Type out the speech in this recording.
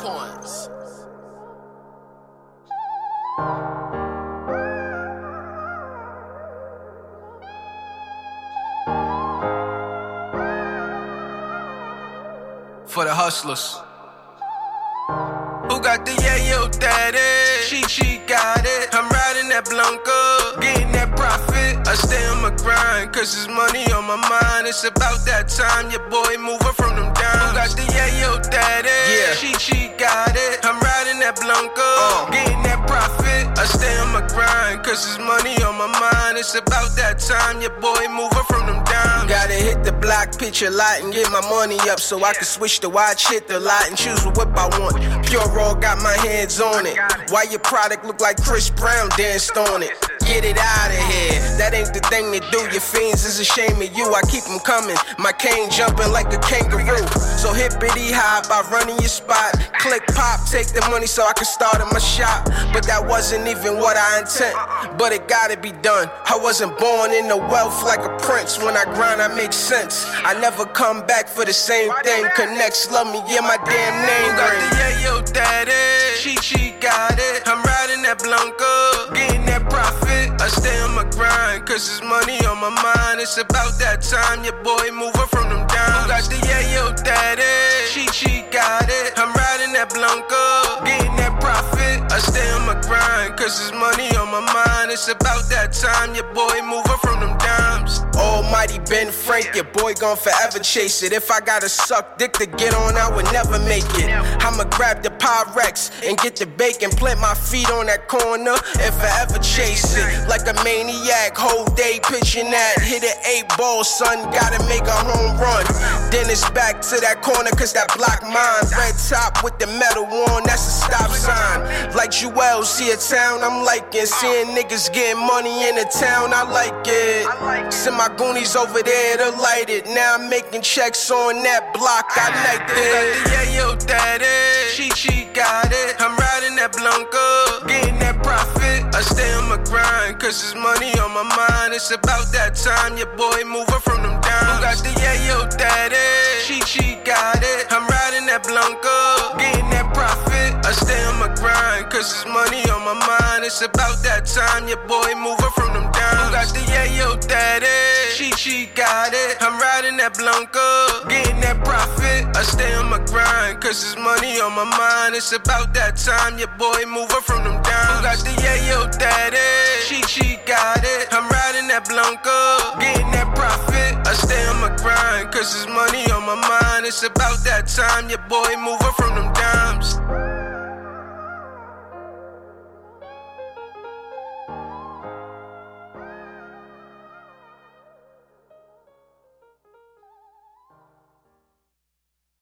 points. For the hustlers. Who got the yeah, yo, daddy? She, she got it. I'm riding that Blanco. I stay on my grind, cause there's money on my mind. It's about that time, your boy moving from them down. Who got the yayo daddy? Yeah. She, she got it. I'm riding that Blanca, Uh. getting that profit. I stay on my grind, cause there's money on my mind. It's about that time, your boy moving from them down. Gotta hit the block, pitch a lot, and get my money up so I can switch the watch, hit the lot, and choose what whip I want. Pure raw, got my hands on it. Why your product look like Chris Brown danced on it? Get it out of here. That ain't the thing to do. Your fiends is a shame of you. I keep them coming. My cane jumping like a kangaroo. So hippity hop, I run in your spot. Click pop, take the money so I can start in my shop. But that wasn't even what I intend. But it gotta be done. I wasn't born in the wealth like a prince. When I grind, I make sense. I never come back for the same thing. Connects, love me, yeah, my damn name got the yayo daddy? She, she got it. I'm riding that Blanca, cause there's money on my mind. It's about that time, your boy moving from them down. Who got the yayo daddy? She, she got it. I'm riding that Blanca, getting that profit. I stay on my grind, cause there's money on my mind. It's about that time, your boy moving from them dimes. Almighty Ben Frank, your boy gon' forever chase it. If I gotta suck dick to get on, I would never make it. I'ma grab the Pyrex and get the bacon, plant my feet on that corner and forever chase it. Like a maniac, whole day pitching that. Hit an eight ball, son, gotta make a home run. Then it's back to that corner, cause that block mine. Red top with the metal on, that's a stop sign. Like Jewel, see a town I'm liking. Seeing niggas getting money in the town, I like it. Send my goonies over there to light it. Now I'm making checks on that block, I like it. the yayo daddy? She, she got it. I'm riding that Blanca, getting that profit. I stay on my grind, cause there's money on my mind. It's about that time, your boy moving from them down. Who got the yayo daddy? She, she got it. I'm riding that Blanca, getting that profit. I stay on my grind, cause there's money on my mind. It's about that time, your boy moving from them down. Who got the yayo daddy? She, she got it. I'm riding that Blanca, getting that profit. I stay on my grind, cause there's money on my mind. It's about that time, your boy moving from them down. Who got the yayo daddy? She, she got it. I'm riding that Blanca, getting that profit. I stay on my grind, cause there's money on my mind. It's about that time, your boy moving from them downs.